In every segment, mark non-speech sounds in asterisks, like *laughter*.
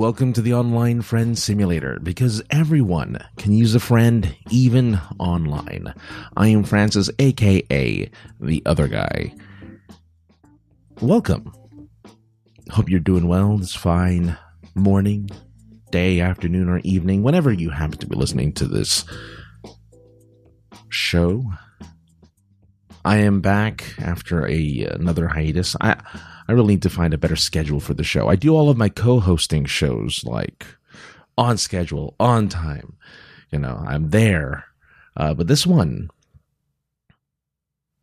welcome to the Online Friend Simulator because everyone can use a friend even online. I am Francis, aka the other guy. Welcome. Hope you're doing well this fine morning, day, afternoon, or evening, whenever you happen to be listening to this show. I am back after a another hiatus. I I really need to find a better schedule for the show. I do all of my co-hosting shows like on schedule, on time. You know, I'm there. Uh, but this one,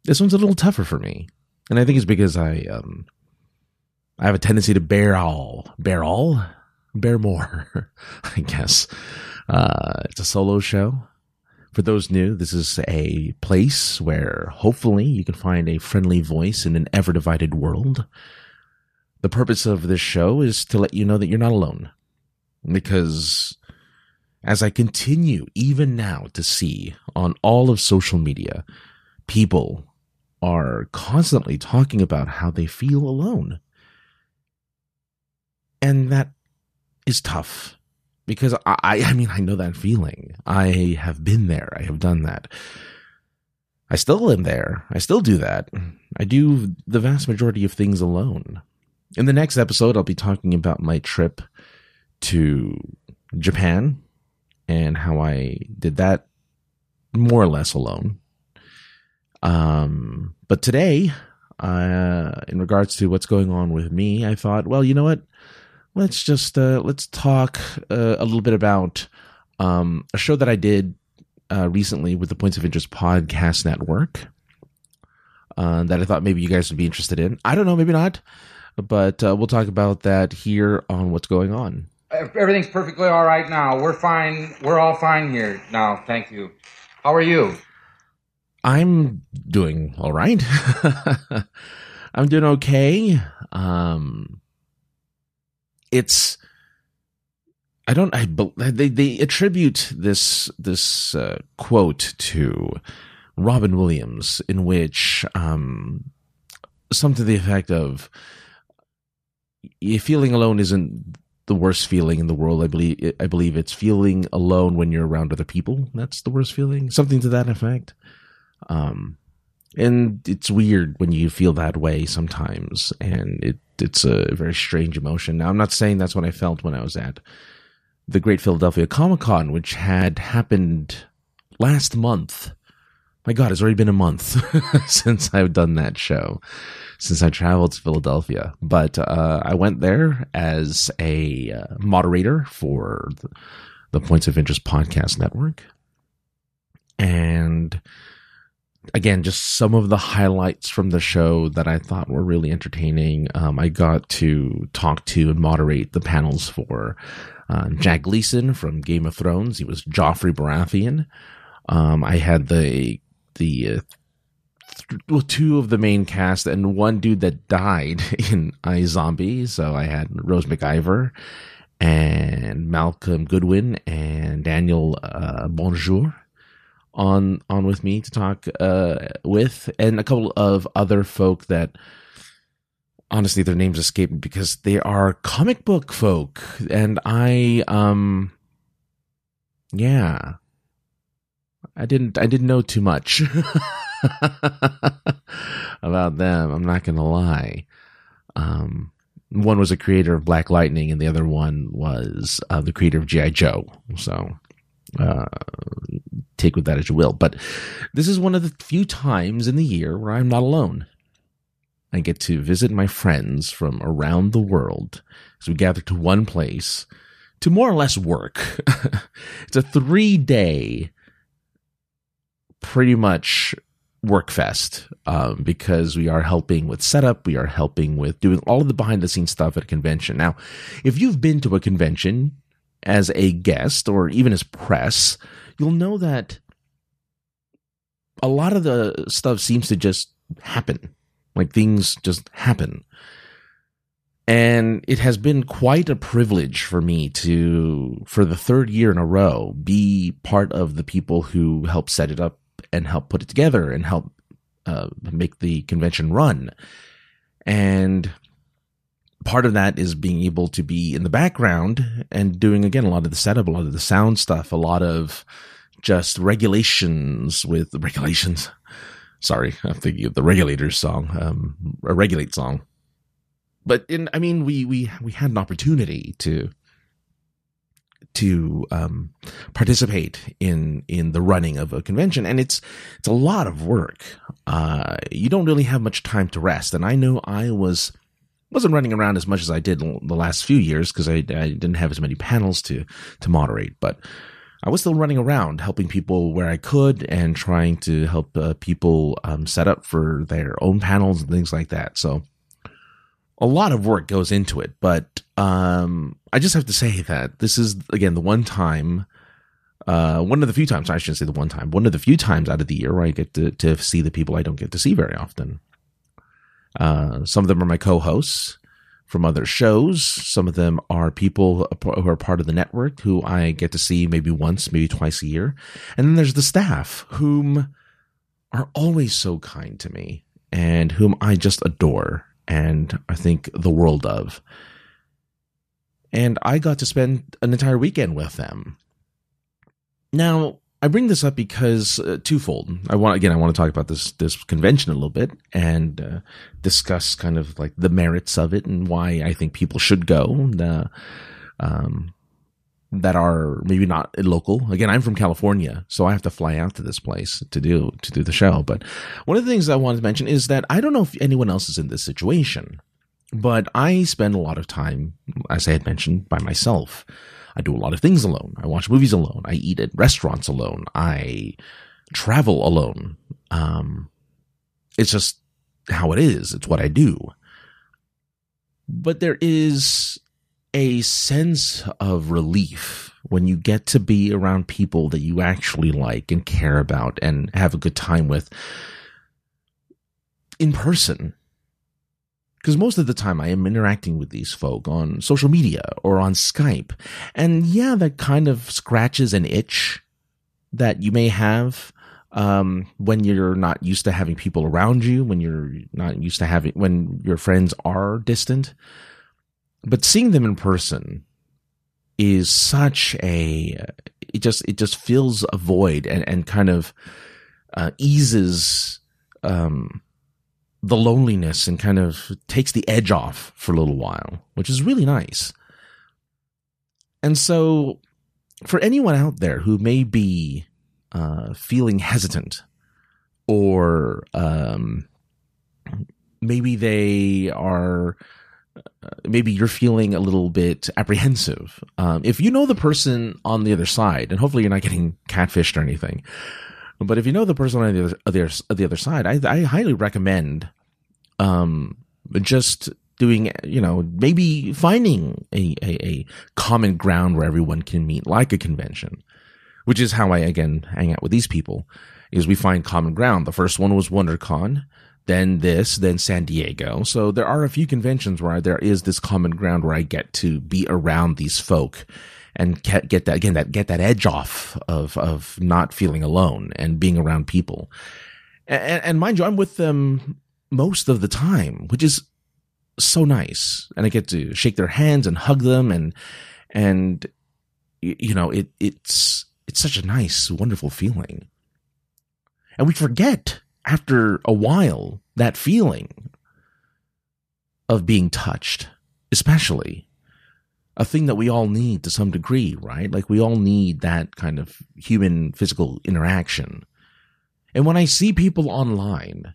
this one's a little tougher for me, and I think it's because I um I have a tendency to bear all, bear all, bear more. *laughs* I guess uh, it's a solo show. For those new, this is a place where hopefully you can find a friendly voice in an ever divided world. The purpose of this show is to let you know that you're not alone. Because as I continue even now to see on all of social media, people are constantly talking about how they feel alone. And that is tough because I, I mean, I know that feeling. I have been there. I have done that. I still am there. I still do that. I do the vast majority of things alone. In the next episode, I'll be talking about my trip to Japan and how I did that more or less alone. Um, but today, uh, in regards to what's going on with me, I thought, well, you know what? Let's just uh, let's talk uh, a little bit about um, a show that I did uh, recently with the Points of Interest Podcast Network uh, that I thought maybe you guys would be interested in. I don't know, maybe not, but uh, we'll talk about that here on what's going on. Everything's perfectly all right now. We're fine. We're all fine here now. Thank you. How are you? I'm doing all right. *laughs* I'm doing okay. Um, it's I don't I they they attribute this this uh, quote to Robin Williams in which um something to the effect of feeling alone isn't the worst feeling in the world. I believe I believe it's feeling alone when you're around other people. That's the worst feeling. Something to that effect. Um and it's weird when you feel that way sometimes and it it's a very strange emotion. Now, I'm not saying that's what I felt when I was at the Great Philadelphia Comic Con, which had happened last month. My God, it's already been a month *laughs* since I've done that show, since I traveled to Philadelphia. But uh, I went there as a uh, moderator for the, the Points of Interest Podcast Network. And again, just some of the highlights from the show that I thought were really entertaining. Um, I got to talk to and moderate the panels for uh, Jack Gleeson from Game of Thrones. He was Joffrey Baratheon. Um, I had the the uh, well, two of the main cast and one dude that died *laughs* in iZombie. So I had Rose McIver and Malcolm Goodwin and Daniel uh, Bonjour on on with me to talk uh, with, and a couple of other folk that honestly their names escape me because they are comic book folk, and I um yeah. I didn't I didn't know too much *laughs* about them. I'm not gonna lie. Um, one was a creator of Black Lightning, and the other one was uh, the creator of GI Joe. So uh, take with that as you will. But this is one of the few times in the year where I'm not alone. I get to visit my friends from around the world as we gather to one place to more or less work. *laughs* it's a three day, pretty much work fest um, because we are helping with setup we are helping with doing all of the behind the scenes stuff at a convention now if you've been to a convention as a guest or even as press, you'll know that a lot of the stuff seems to just happen. Like things just happen. And it has been quite a privilege for me to, for the third year in a row, be part of the people who help set it up and help put it together and help uh, make the convention run. And part of that is being able to be in the background and doing again a lot of the setup, a lot of the sound stuff, a lot of just regulations with *laughs* regulations. Sorry, I'm thinking of the regulators song, um, a regulate song. But in, I mean, we we we had an opportunity to to um, participate in in the running of a convention, and it's it's a lot of work. Uh, you don't really have much time to rest, and I know I was wasn't running around as much as I did the last few years because I, I didn't have as many panels to to moderate, but I was still running around helping people where I could and trying to help uh, people um, set up for their own panels and things like that. So a lot of work goes into it, but um, I just have to say that this is again the one time, uh, one of the few times I shouldn't say the one time, one of the few times out of the year where I get to, to see the people I don't get to see very often. Uh, some of them are my co-hosts from other shows. Some of them are people who are part of the network who I get to see maybe once, maybe twice a year. And then there's the staff whom are always so kind to me and whom I just adore and I think the world of. And I got to spend an entire weekend with them. Now, I bring this up because uh, twofold. I want again. I want to talk about this this convention a little bit and uh, discuss kind of like the merits of it and why I think people should go. The, um, that are maybe not local. Again, I'm from California, so I have to fly out to this place to do to do the show. But one of the things I wanted to mention is that I don't know if anyone else is in this situation, but I spend a lot of time, as I had mentioned, by myself. I do a lot of things alone. I watch movies alone. I eat at restaurants alone. I travel alone. Um, it's just how it is. It's what I do. But there is a sense of relief when you get to be around people that you actually like and care about and have a good time with in person because most of the time I am interacting with these folk on social media or on Skype. And yeah, that kind of scratches an itch that you may have um, when you're not used to having people around you, when you're not used to having, when your friends are distant. But seeing them in person is such a, it just, it just fills a void and, and kind of uh, eases, um, the loneliness and kind of takes the edge off for a little while, which is really nice. And so, for anyone out there who may be uh, feeling hesitant, or um, maybe they are, uh, maybe you're feeling a little bit apprehensive. Um, if you know the person on the other side, and hopefully you're not getting catfished or anything, but if you know the person on the other, other, the other side, I, I highly recommend um, just doing, you know, maybe finding a, a, a, common ground where everyone can meet, like a convention, which is how I, again, hang out with these people, is we find common ground. The first one was WonderCon, then this, then San Diego. So there are a few conventions where there is this common ground where I get to be around these folk and get, get that, again, that, get that edge off of, of not feeling alone and being around people. And, and mind you, I'm with them most of the time, which is so nice. And I get to shake their hands and hug them and, and, you know, it, it's, it's such a nice, wonderful feeling. And we forget after a while that feeling of being touched, especially a thing that we all need to some degree, right? Like we all need that kind of human physical interaction. And when I see people online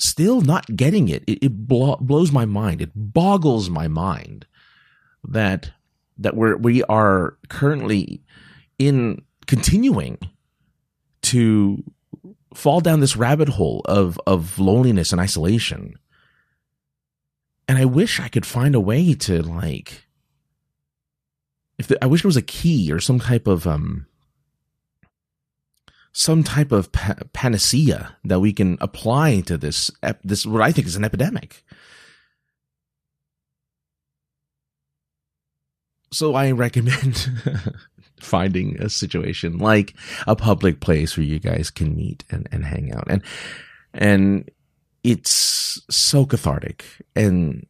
still not getting it. It, it blows my mind. It boggles my mind that that we're we are currently in continuing to fall down this rabbit hole of of loneliness and isolation. And I wish I could find a way to like if the, I wish there was a key or some type of um some type of pa- panacea that we can apply to this ep- this what I think is an epidemic. So I recommend *laughs* finding a situation like a public place where you guys can meet and, and hang out and and it's so cathartic and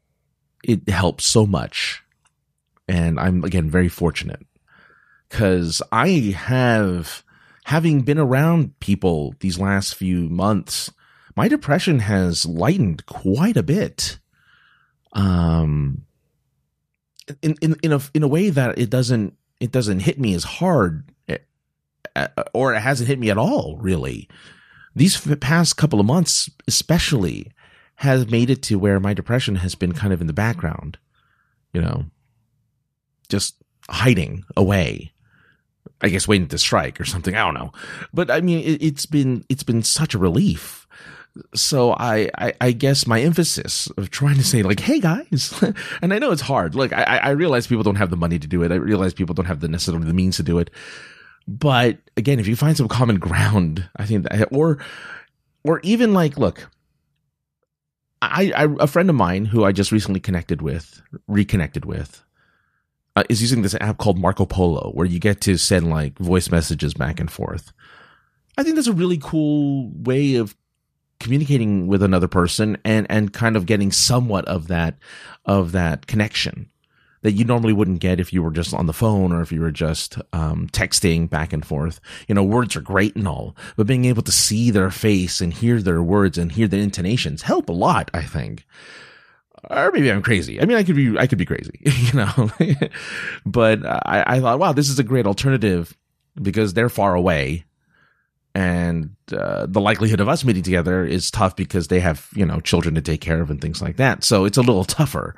it helps so much. And I'm again very fortunate because I have, having been around people these last few months, my depression has lightened quite a bit. Um, in, in, in a, in a way that it doesn't, it doesn't hit me as hard eh, eh, or it hasn't hit me at all, really. These past couple of months, especially, has made it to where my depression has been kind of in the background, you know, just hiding away. I guess waiting to strike or something. I don't know, but I mean, it, has been it's been such a relief. So I, I, I guess my emphasis of trying to say like, hey guys, *laughs* and I know it's hard. Like I I realize people don't have the money to do it. I realize people don't have the necessarily the means to do it. But again, if you find some common ground, I think that, or or even like, look, I, I a friend of mine who I just recently connected with, reconnected with, uh, is using this app called Marco Polo, where you get to send like voice messages back and forth. I think that's a really cool way of communicating with another person and and kind of getting somewhat of that of that connection that you normally wouldn't get if you were just on the phone or if you were just um, texting back and forth. You know, words are great and all, but being able to see their face and hear their words and hear their intonations help a lot. I think or maybe I'm crazy. I mean, I could be, I could be crazy, *laughs* you know, *laughs* but I, I thought, wow, this is a great alternative because they're far away and uh, the likelihood of us meeting together is tough because they have, you know, children to take care of and things like that. So it's a little tougher,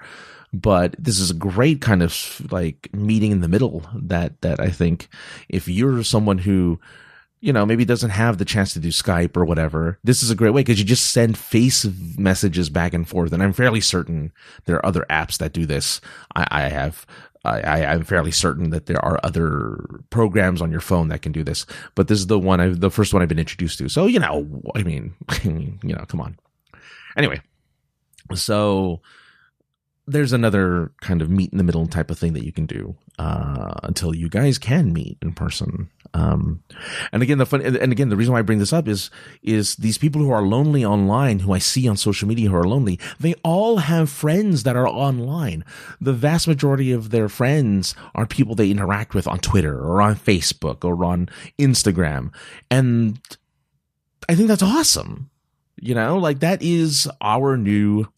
but this is a great kind of like meeting in the middle that, that I think if you're someone who, you know, maybe doesn't have the chance to do Skype or whatever, this is a great way because you just send face messages back and forth. And I'm fairly certain there are other apps that do this. I, I have. I, am fairly certain that there are other programs on your phone that can do this, but this is the one, I've, the first one I've been introduced to. So, you know, I mean, *laughs* you know, come on. Anyway, so there's another kind of meet in the middle type of thing that you can do uh, until you guys can meet in person. Um, and again, the fun, and again, the reason why I bring this up is, is these people who are lonely online, who I see on social media who are lonely, they all have friends that are online. The vast majority of their friends are people they interact with on Twitter or on Facebook or on Instagram. And I think that's awesome. You know, like that is our new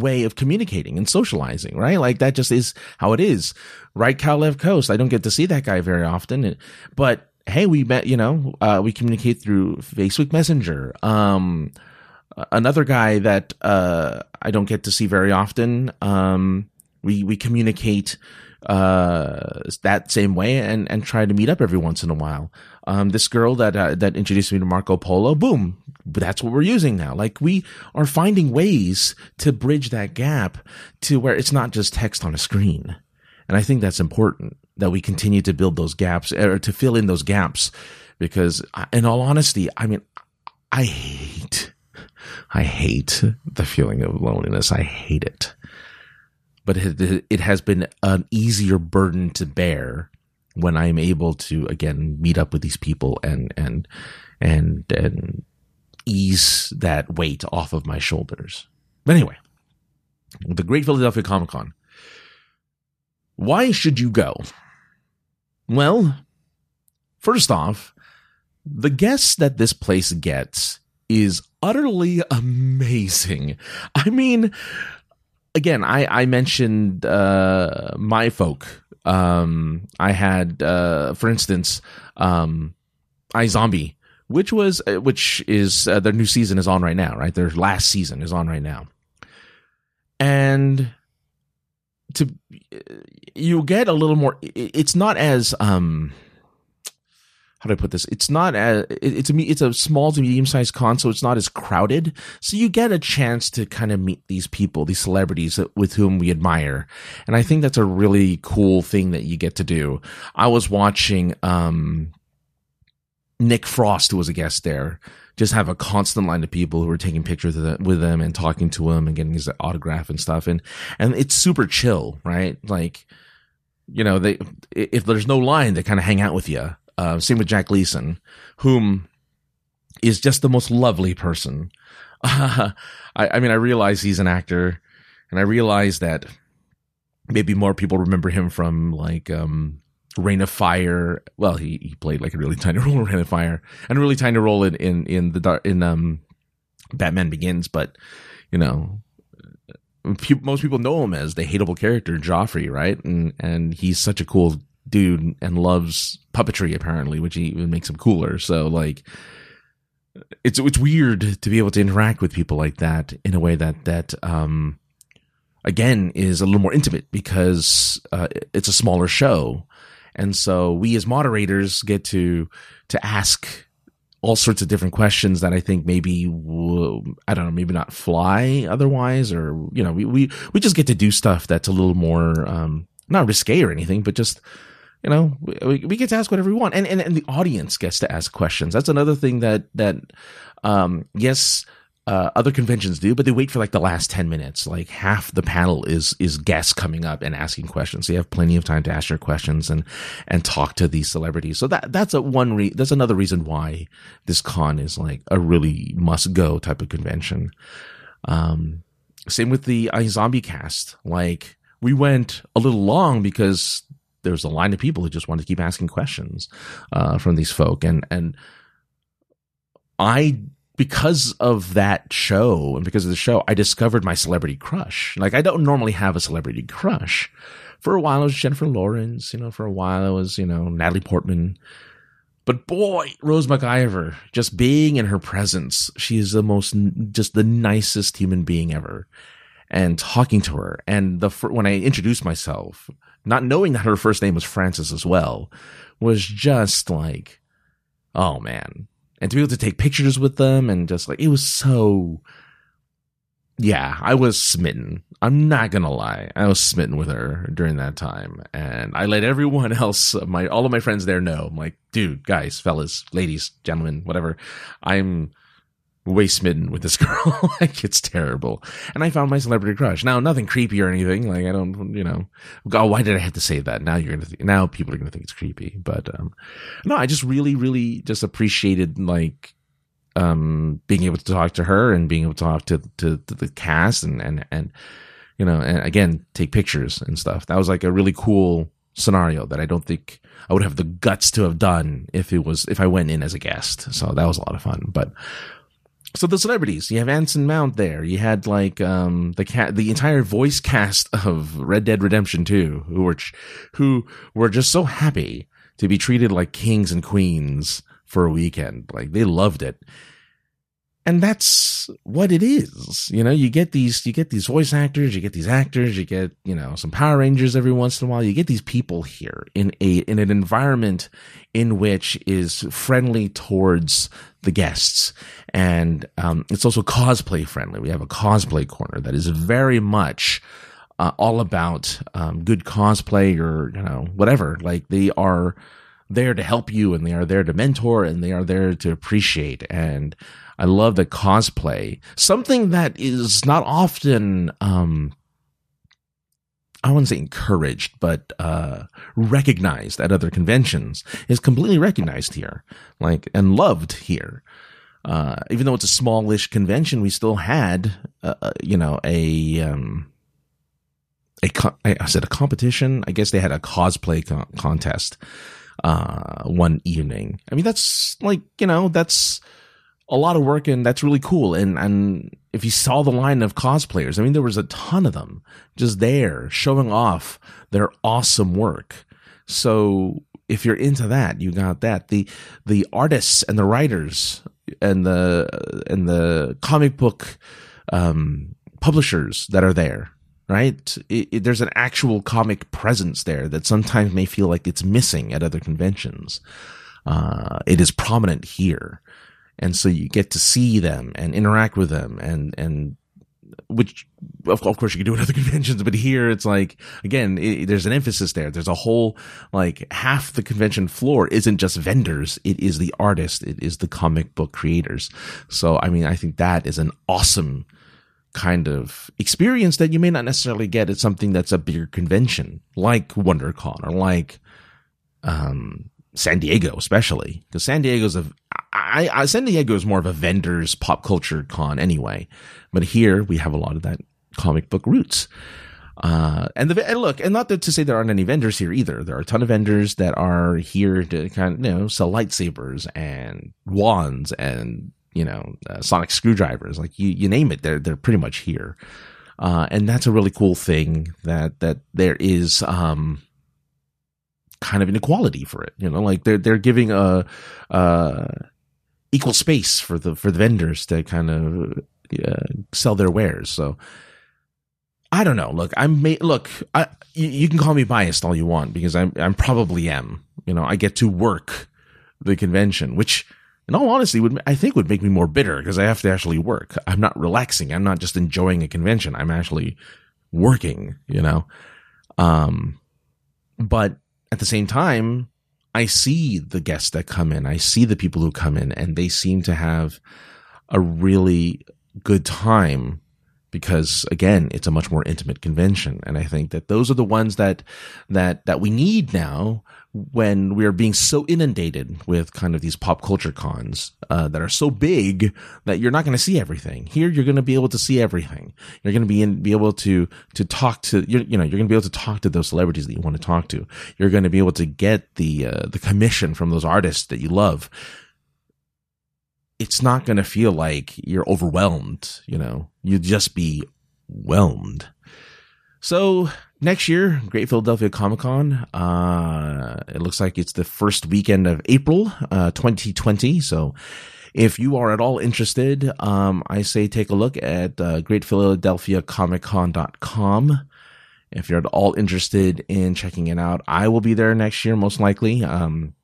way of communicating and socializing, right? Like that just is how it is. Right, Cal Left Coast. I don't get to see that guy very often, but hey, we met, you know, uh, we communicate through Facebook Messenger. Um, another guy that, uh, I don't get to see very often. Um, we, we communicate, uh, that same way and, and try to meet up every once in a while. Um, this girl that, uh, that introduced me to Marco Polo, boom, that's what we're using now. Like we are finding ways to bridge that gap to where it's not just text on a screen. And I think that's important that we continue to build those gaps or to fill in those gaps because in all honesty, I mean, I hate, I hate the feeling of loneliness. I hate it, but it, has been an easier burden to bear when I'm able to again meet up with these people and, and, and, and ease that weight off of my shoulders. But anyway, the Great Philadelphia Comic Con. Why should you go? Well, first off, the guests that this place gets is utterly amazing. I mean, again, I, I mentioned uh, my folk. Um, I had, uh, for instance, um, iZombie which was uh, which is uh, their new season is on right now, right? Their last season is on right now, and to you get a little more. It's not as um how do I put this? It's not as it's a it's a small to medium sized con, so it's not as crowded. So you get a chance to kind of meet these people, these celebrities with whom we admire, and I think that's a really cool thing that you get to do. I was watching um Nick Frost, was a guest there, just have a constant line of people who were taking pictures with them and talking to him and getting his autograph and stuff. And, and it's super chill, right? Like, you know, they, if there's no line, they kind of hang out with you. Uh, same with Jack Gleeson, whom is just the most lovely person. Uh, *laughs* I, I mean, I realize he's an actor and I realize that maybe more people remember him from like um Reign of Fire. Well, he, he played like a really *laughs* tiny role in Reign of Fire and a really tiny role in in in the dark in um Batman Begins, but you know. Most people know him as the hateable character Joffrey, right? And and he's such a cool dude and loves puppetry apparently, which even makes him cooler. So like, it's it's weird to be able to interact with people like that in a way that that um again is a little more intimate because uh, it's a smaller show and so we as moderators get to to ask all sorts of different questions that I think maybe I don't know maybe not fly otherwise or you know we we we just get to do stuff that's a little more um not risque or anything but just you know we, we get to ask whatever we want and, and and the audience gets to ask questions that's another thing that that um yes uh, other conventions do, but they wait for like the last 10 minutes. Like half the panel is, is guests coming up and asking questions. So you have plenty of time to ask your questions and, and talk to these celebrities. So that, that's a one re- that's another reason why this con is like a really must go type of convention. Um, same with the iZombie cast. Like we went a little long because there was a line of people who just want to keep asking questions, uh, from these folk. And, and I because of that show and because of the show, I discovered my celebrity crush. Like I don't normally have a celebrity crush. For a while it was Jennifer Lawrence, you know, for a while it was, you know, Natalie Portman. But boy, Rose McIver, just being in her presence, she is the most, just the nicest human being ever. And talking to her, and the when I introduced myself, not knowing that her first name was Frances as well, was just like, oh man, and to be able to take pictures with them and just like it was so yeah i was smitten. I'm not gonna lie. I was smitten with her during that time. And i let everyone *laughs* else my all of my friends there know. I'm like dude guys fellas ladies gentlemen whatever. I'm way smitten with this *laughs* girl. like it's terrible. And I found my celebrity crush. Now, nothing creepy or anything. Like I don't, you know, God, why did I have to say that? Now you're gonna, think, now people are gonna think it's creepy. But um, no, I just really, really just appreciated like um being able to talk to her and being able to talk to to, to the cast and and and you know, and again take pictures and stuff. That was like a really cool scenario that I don't think I would have the guts to have done if it was if I went in as a guest. So that was a lot of fun. But so the celebrities, you have Anson Mount there. You had like um the cat, the entire voice cast of Red Dead Redemption 2, who were who were just so happy to be treated like kings and queens for a weekend. Like they loved it. And that's what it is. You know, you get these you get these voice actors, you get these actors, you get, you know, some Power Rangers every once in a while. You get these people here in a in an environment in which is friendly towards the guests. And um, it's also cosplay friendly. We have a cosplay corner that is very much uh, all about um, good cosplay or, you know, whatever. Like they are there to help you and they are there to mentor and they are there to appreciate. And I love the cosplay, something that is not often, um, I wouldn't say encouraged, but uh, recognized at other conventions is completely recognized here, like and loved here. Uh, even though it's a smallish convention, we still had, uh, uh you know, a um, a I said a competition. I guess they had a cosplay co- contest uh, one evening. I mean, that's like you know, that's a lot of work and that's really cool. And, and if you saw the line of cosplayers, I mean, there was a ton of them just there showing off their awesome work. So if you're into that, you got that. The, the artists and the writers and the, and the comic book, um, publishers that are there, right? It, it, there's an actual comic presence there that sometimes may feel like it's missing at other conventions. Uh, it is prominent here. And so you get to see them and interact with them and and which of course you can do at other *laughs* conventions but here it's like again it, there's an emphasis there. There's a whole like half the convention floor isn't just vendors. It is the artist. It is the comic book creators. So i mean i think that is an awesome kind of experience that you may not necessarily get at something that's a bigger convention like wondercon or like um San Diego, especially because San Diego's a I, I, San Diego is more of a vendors pop culture con anyway, but here we have a lot of that comic book roots. Uh, and the and look, and not to say there aren't any vendors here either. There are a ton of vendors that are here to kind of you know sell lightsabers and wands and you know uh, sonic screwdrivers. Like you you name it, they're they're pretty much here. Uh, and that's a really cool thing that that there is um kind of inequality for it. You know, like they're they're giving a uh equal space for the for the vendors to kind of uh, sell their wares. So I don't know. Look, I'm ma- look. I, you, you, can call me biased all you want because I'm I'm probably am. You know, I get to work the convention, which, in all honesty, would I think would make me more bitter because I have to actually work. I'm not relaxing. I'm not just enjoying a convention. I'm actually working. You know, um, but at the same time, I see the guests that come in. I see the people who come in, and they seem to have a really good time because again it's a much more intimate convention and i think that those are the ones that that that we need now when we're being so inundated with kind of these pop culture cons uh, that are so big that you're not going to see everything. Here you're going to be able to see everything. You're going to be in, be able to to talk to you you know you're going to be able to talk to those celebrities that you want to talk to. You're going to be able to get the uh, the commission from those artists that you love. It's not going to feel like you're overwhelmed, you know, you'd just be whelmed. So next year, Great Philadelphia Comic Con, uh, it looks like it's the first weekend of April, uh, 2020. So if you are at all interested, um, I say take a look at, uh, greatphiladelphiacomiccon.com. If you're at all interested in checking it out, I will be there next year, most likely. Um,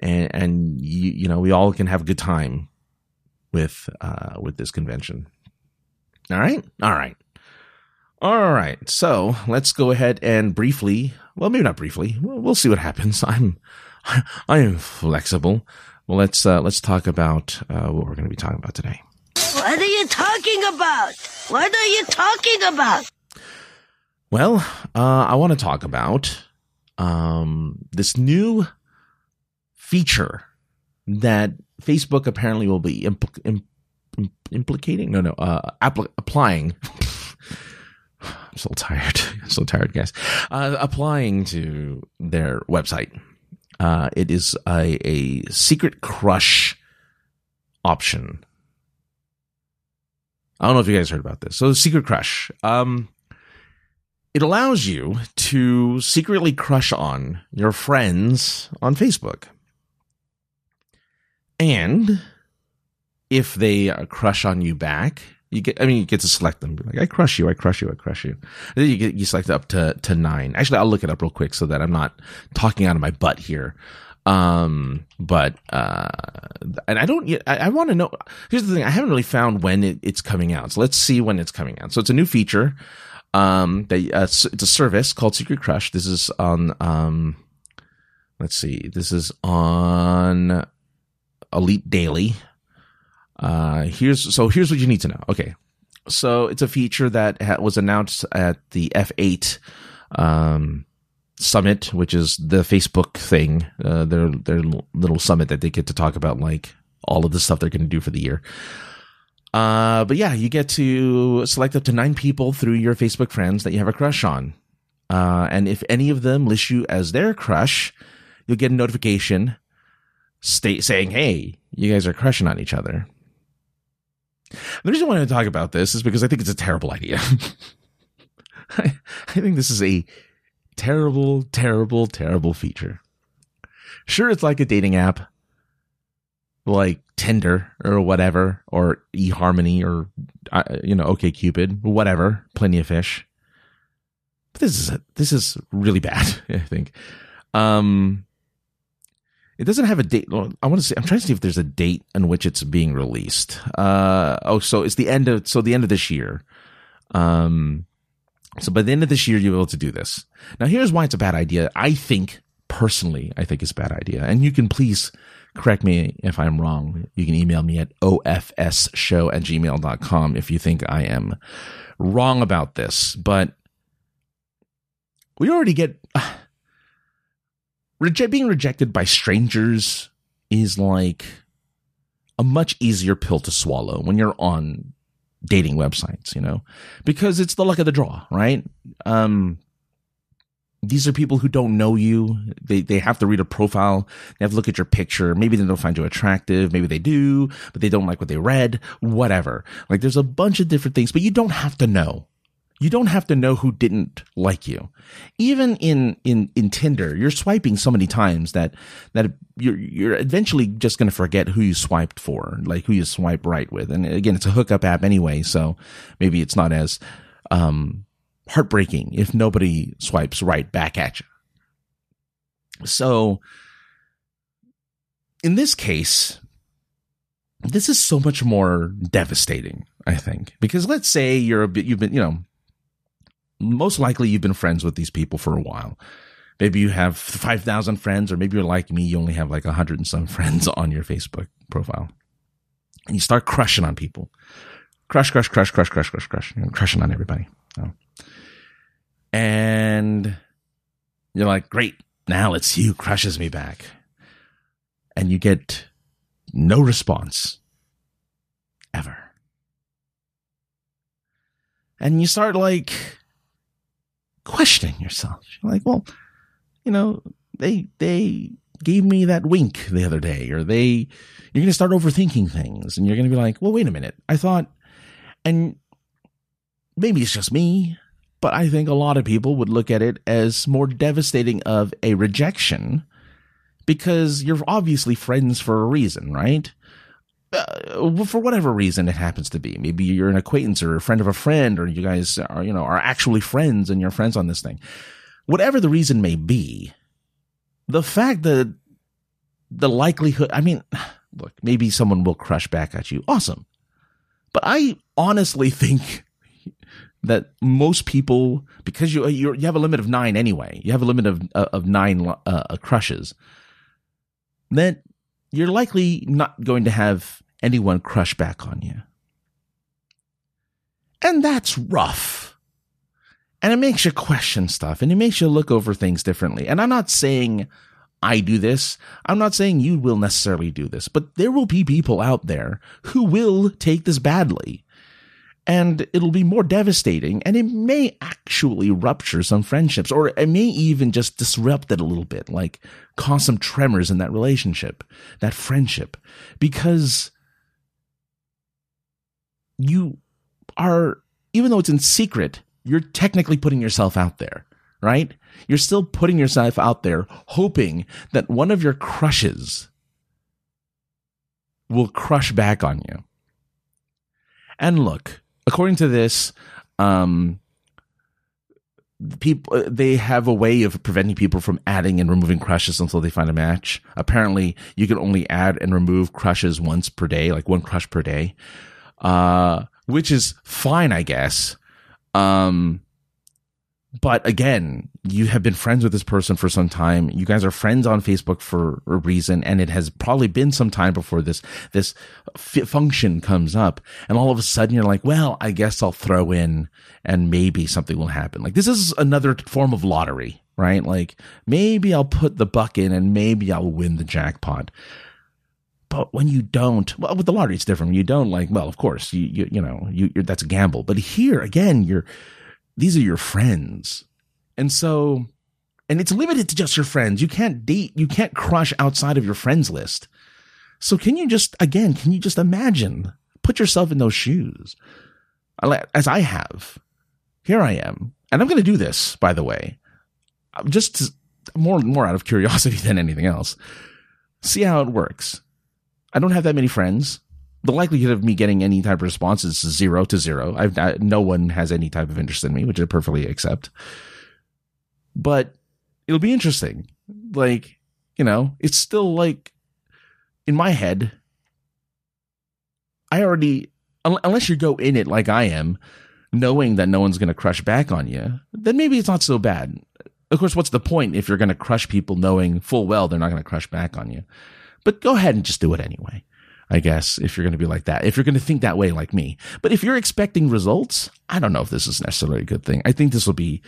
and, and you, you know, we all can have a good time with uh, with this convention. All right, all right, all right. So let's go ahead and briefly. Well, maybe not briefly. We'll, we'll see what happens. *laughs* I'm I am flexible. Well, let's uh, let's talk about uh, what we're going to be talking about today. What are you talking about? What are you talking about? Well, uh, I want to talk about um, this new feature that Facebook apparently will be impl- impl- implicating, no, no, uh, appl- applying. *laughs* I'm so tired, *laughs* I'm so tired, guys. Uh, applying to their website. Uh, it is a, a secret crush option. I don't know if you guys heard about this. So, secret crush. Um, it allows you to secretly crush on your friends on Facebook. And if they crush on you back, you get, I mean, you get to select them. Like, I crush you, I crush you, I crush you. And then you get, you select up to, to nine. Actually, I'll look it up real quick so that I'm not talking out of my butt here. Um, but, uh, and I don't I, I want to know, here's the thing. I haven't really found when it, it's coming out. So let's see when it's coming out. So it's a new feature. Um, they, uh, it's a service called Secret Crush. This is on, um, let's see, this is on Elite Daily. Uh, here's so here's what you need to know. Okay, so it's a feature that ha- was announced at the F8 um, summit, which is the Facebook thing, uh, their their little summit that they get to talk about like all of the stuff they're going to do for the year. Uh, but yeah, you get to select up to nine people through your Facebook friends that you have a crush on. Uh, and if any of them list you as their crush, you'll get a notification state saying, "Hey, you guys are crushing on each other." The reason I want to talk about this is because I think it's a terrible idea. *laughs* I, I think this is a terrible, terrible, terrible feature. Sure, it's like a dating app, like Tinder or whatever, or eHarmony or uh, you know, OkCupid, whatever, Plenty of Fish. But this is this is really bad. *laughs* I think. Um, it doesn't have a date. I want to see. I'm trying to see if there's a date on which it's being released. Uh, oh, so it's the end of so the end of this year. Um, so by the end of this year, you'll be able to do this. Now, here's why it's a bad idea. I think personally, I think it's a bad idea, and you can please correct me if I'm wrong. You can email me at ofsshow at gmail.com if you think I am wrong about this. But we already get. Uh, Reject, being rejected by strangers is like a much easier pill to swallow when you're on dating websites, you know, because it's the luck of the draw, right? Um, these are people who don't know you. They they have to read a profile. They have to look at your picture. Maybe they don't find you attractive. Maybe they do, but they don't like what they read. Whatever. Like there's a bunch of different things, but you don't have to know. You don't have to know who didn't like you. Even in in in Tinder, you're swiping so many times that that you're you're eventually just going to forget who you swiped for, like who you swipe right with. And again, it's a hookup app anyway, so maybe it's not as um heartbreaking if nobody swipes right back at you. So in this case, this is so much more devastating, I think, because let's say you're a bit, you've been, you know, most likely you've been friends with these people for a while. Maybe you have 5,000 friends, or maybe you're like me, you only have like 100 and some *laughs* friends on your Facebook profile. And you start crushing on people. Crush, crush, crush, crush, crush, crush, crush. You're crushing on everybody. So and you're like, great, now it's you crushes me back. And you get no response ever. And you start like questioning yourself. You're like, well, you know, they, they gave me that wink the other day, or they, you're going to start overthinking things and you're going to be like, well, wait a minute. I thought, and maybe it's just me but I think a lot of people would look at it as more devastating of a rejection because you're obviously friends for a reason, right? Uh, for whatever reason it happens to be. Maybe you're an acquaintance or a friend of a friend, or you guys are, you know, are actually friends and you're friends on this thing. Whatever the reason may be, the fact that the likelihood, I mean, *sighs* look, maybe someone will crush back at you. Awesome. But I honestly *laughs* think that most people, because you you have a limit of nine anyway, you have a limit of uh, of nine uh, uh, crushes. Then you're likely not going to have anyone crush back on you, and that's rough. And it makes you question stuff, and it makes you look over things differently. And I'm not saying I do this. I'm not saying you will necessarily do this, but there will be people out there who will take this badly and it'll be more devastating and it may actually rupture some friendships or it may even just disrupt it a little bit like cause some tremors in that relationship that friendship. Because you are even though it's in secret you're technically putting yourself out there right? You're still putting yourself out there hoping that one of your crushes will crush back on you. And look according to this, um, people they have a way of preventing people from adding and removing crushes until they find a match. Apparently, you can only add and remove crushes once per day, like one crush per day, uh, which is fine, I guess. Um, but again, you have been friends with this person for some time. You guys are friends on Facebook for a reason, and it has probably been some time before this this f- function comes up. And all of a sudden, you're like, "Well, I guess I'll throw in, and maybe something will happen." Like this is another form of lottery, right? Like maybe I'll put the buck in, and maybe I'll win the jackpot. But when you don't, well, with the lottery, it's different. You don't, like, well, of course, you you you know, you that's a gamble. But here again, you're these are your friends. And so, and it's limited to just your friends. You can't date, you can't crush outside of your friends list. So can you just, again, can you just imagine, put yourself in those shoes as I have. Here I am. And I'm going to do this, by the way, just more, more out of curiosity *laughs* than anything else. See how it works. I don't have that many friends the likelihood of me getting any type of response is zero to zero. I've I, no one has any type of interest in me, which I perfectly accept. But it'll be interesting. Like, you know, it's still like in my head. I already, unless you go in it like I am, knowing that no one's going to crush back on you, then maybe it's not so bad. Of course, what's the point if you're going to crush people knowing full well they're not going to crush back on you? But go ahead and just do it anyway. I guess, if you're going to be like that, if you're going to think that way like me. But if you're expecting results, I don't know if this is necessarily a good thing. I think this will be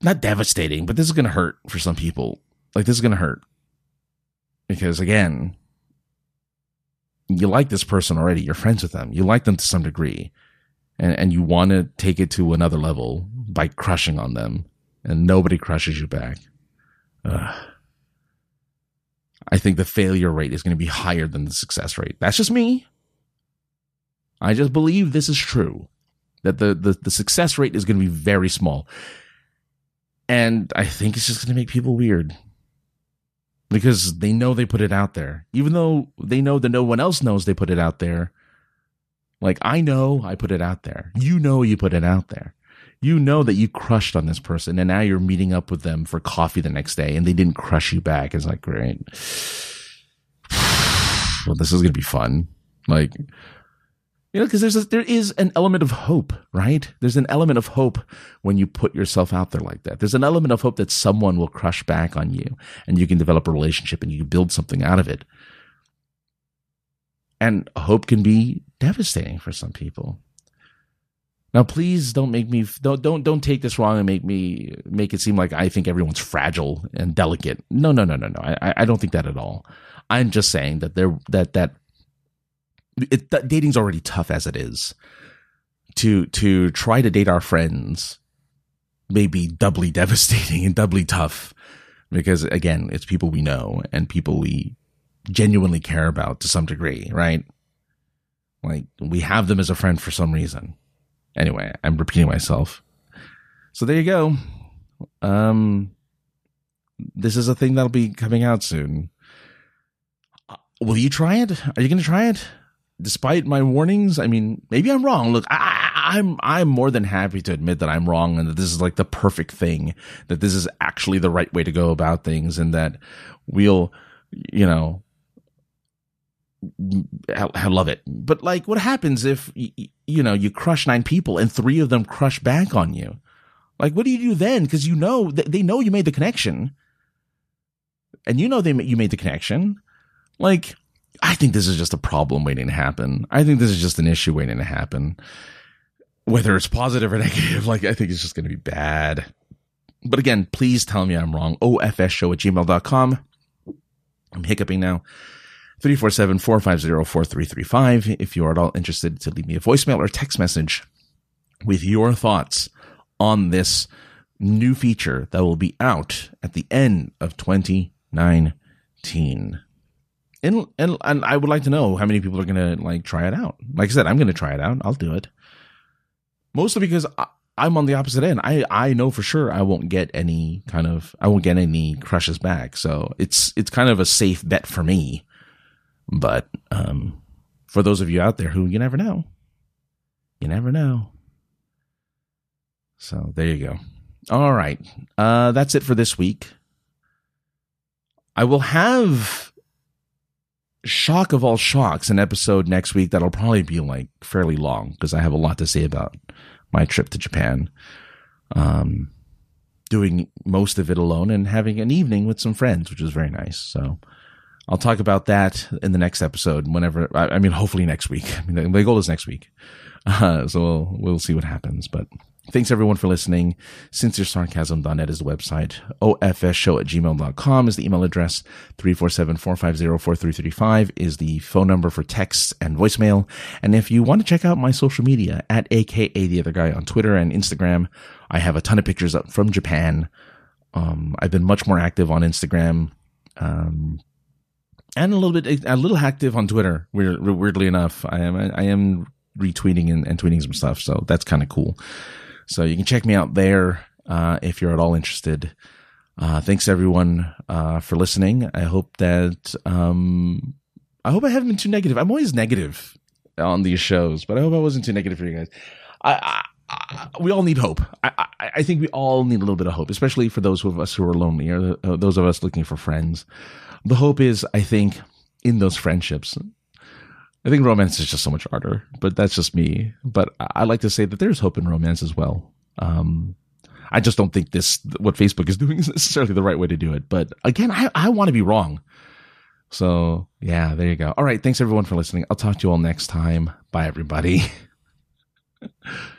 not devastating, but this is going to hurt for some people. Like, this is going to hurt. Because again, you like this person already. You're friends with them. You like them to some degree. And, and you want to take it to another level by crushing on them and nobody crushes you back. Ugh. I think the failure rate is going to be higher than the success rate. That's just me. I just believe this is true. That the, the, the success rate is going to be very small. And I think it's just going to make people weird because they know they put it out there, even though they know that no one else knows they put it out there. Like I know I put it out there. You know you put it out there. You know that you crushed on this person and now you're meeting up with them for coffee the next day and they didn't crush you back. It's like, great. *sighs* well, this is going to be fun. Like, you know, because there's a, there is an element of hope, right? There's an element of hope when you put yourself out there like that. There's an element of hope that someone will crush back on you, and you can develop a relationship and you can build something out of it. And hope can be devastating for some people. Now, please don't make me don't don't don't take this wrong and make me make it seem like I think everyone's fragile and delicate. No, no, no, no, no. I I don't think that at all. I'm just saying that there that that it, that dating's already tough as it is. To to try to date our friends may be doubly *laughs* devastating and doubly tough because again, it's people we know and people we genuinely care about to some degree, right? Like we have them as a friend for some reason. Anyway, I'm repeating myself. So there you go. Um, this is a thing that'll be coming out soon. Uh, will you try it? Are you going to try it? despite my warnings, I mean, maybe I'm wrong. Look, I, am I'm, I'm more than happy to admit that I'm wrong and that this is like the perfect thing, that this is actually the right way to go about things, and that we'll, you know, I, love it. But like, what happens if you know you crush nine people and three of them crush back on you? Like, what do you do then? Because you know they know you made the connection, and you know they you made the connection. Like, I think this is just a problem waiting to happen. I think this is just an issue waiting to happen. Whether it's positive or negative, *laughs* like I think it's just going to be bad. But again, please tell me I'm wrong. OFSshow at gmail.com. I'm hiccuping now. 347-450-4335. If you are at all interested to leave me a voicemail or text message with your thoughts on this new feature that will be out at the end of 2019 and and and I would like to know how many people are gonna like try it out. Like I said, I'm gonna try it out. I'll do it. Mostly because I, I'm on the opposite end. I I know for sure I won't get any kind of I won't get any crushes back. So it's it's kind of a safe bet for me. But um, for those of you out there who you never know, you never know. So there you go. All right, uh, that's it for this week. I will have shock of all shocks, an episode next week that'll probably be like fairly long because I have a lot to say about my trip to Japan. Um, doing most of it alone and having an evening with some friends, which was very nice. So I'll talk about that in the next episode. Whenever I, I mean, hopefully next week. *laughs* I mean, the goal is next week. Uh, *laughs* so we'll, we'll see what happens, but Thanks everyone for listening. SincereSarcasm.net is the website. OFSshow at gmail.com is the email address. 347-450-4335 is the phone number for texts and voicemail. And if you want to check out my social media at AKA the other guy on Twitter and Instagram, I have a ton of pictures up from Japan. Um, I've been much more active on Instagram. Um, and a little bit, a little active on Twitter. weirdly enough, I am, I am retweeting and, and tweeting some stuff. So that's kind of cool. So you can check me out there uh, if you're at all interested. Uh, thanks everyone uh, for listening. I hope that um, I hope I haven't been too negative. I'm always negative on these shows, but I hope I wasn't too negative for you guys. I, I, I, we all need hope. I, I, think we all need a little bit of hope, especially for those of us who are lonely or uh, those of us looking for friends. The hope is, I think, in those friendships. I think romance is just so much harder, but that's just me. But I like to say that there's hope in romance as well. Um, I just don't think this, what Facebook is *laughs* doing is necessarily the right way to do it. But again, I, I want to be wrong. So yeah, there you go. All right. Thanks everyone for listening. I'll talk to you all next time. Bye everybody. *laughs*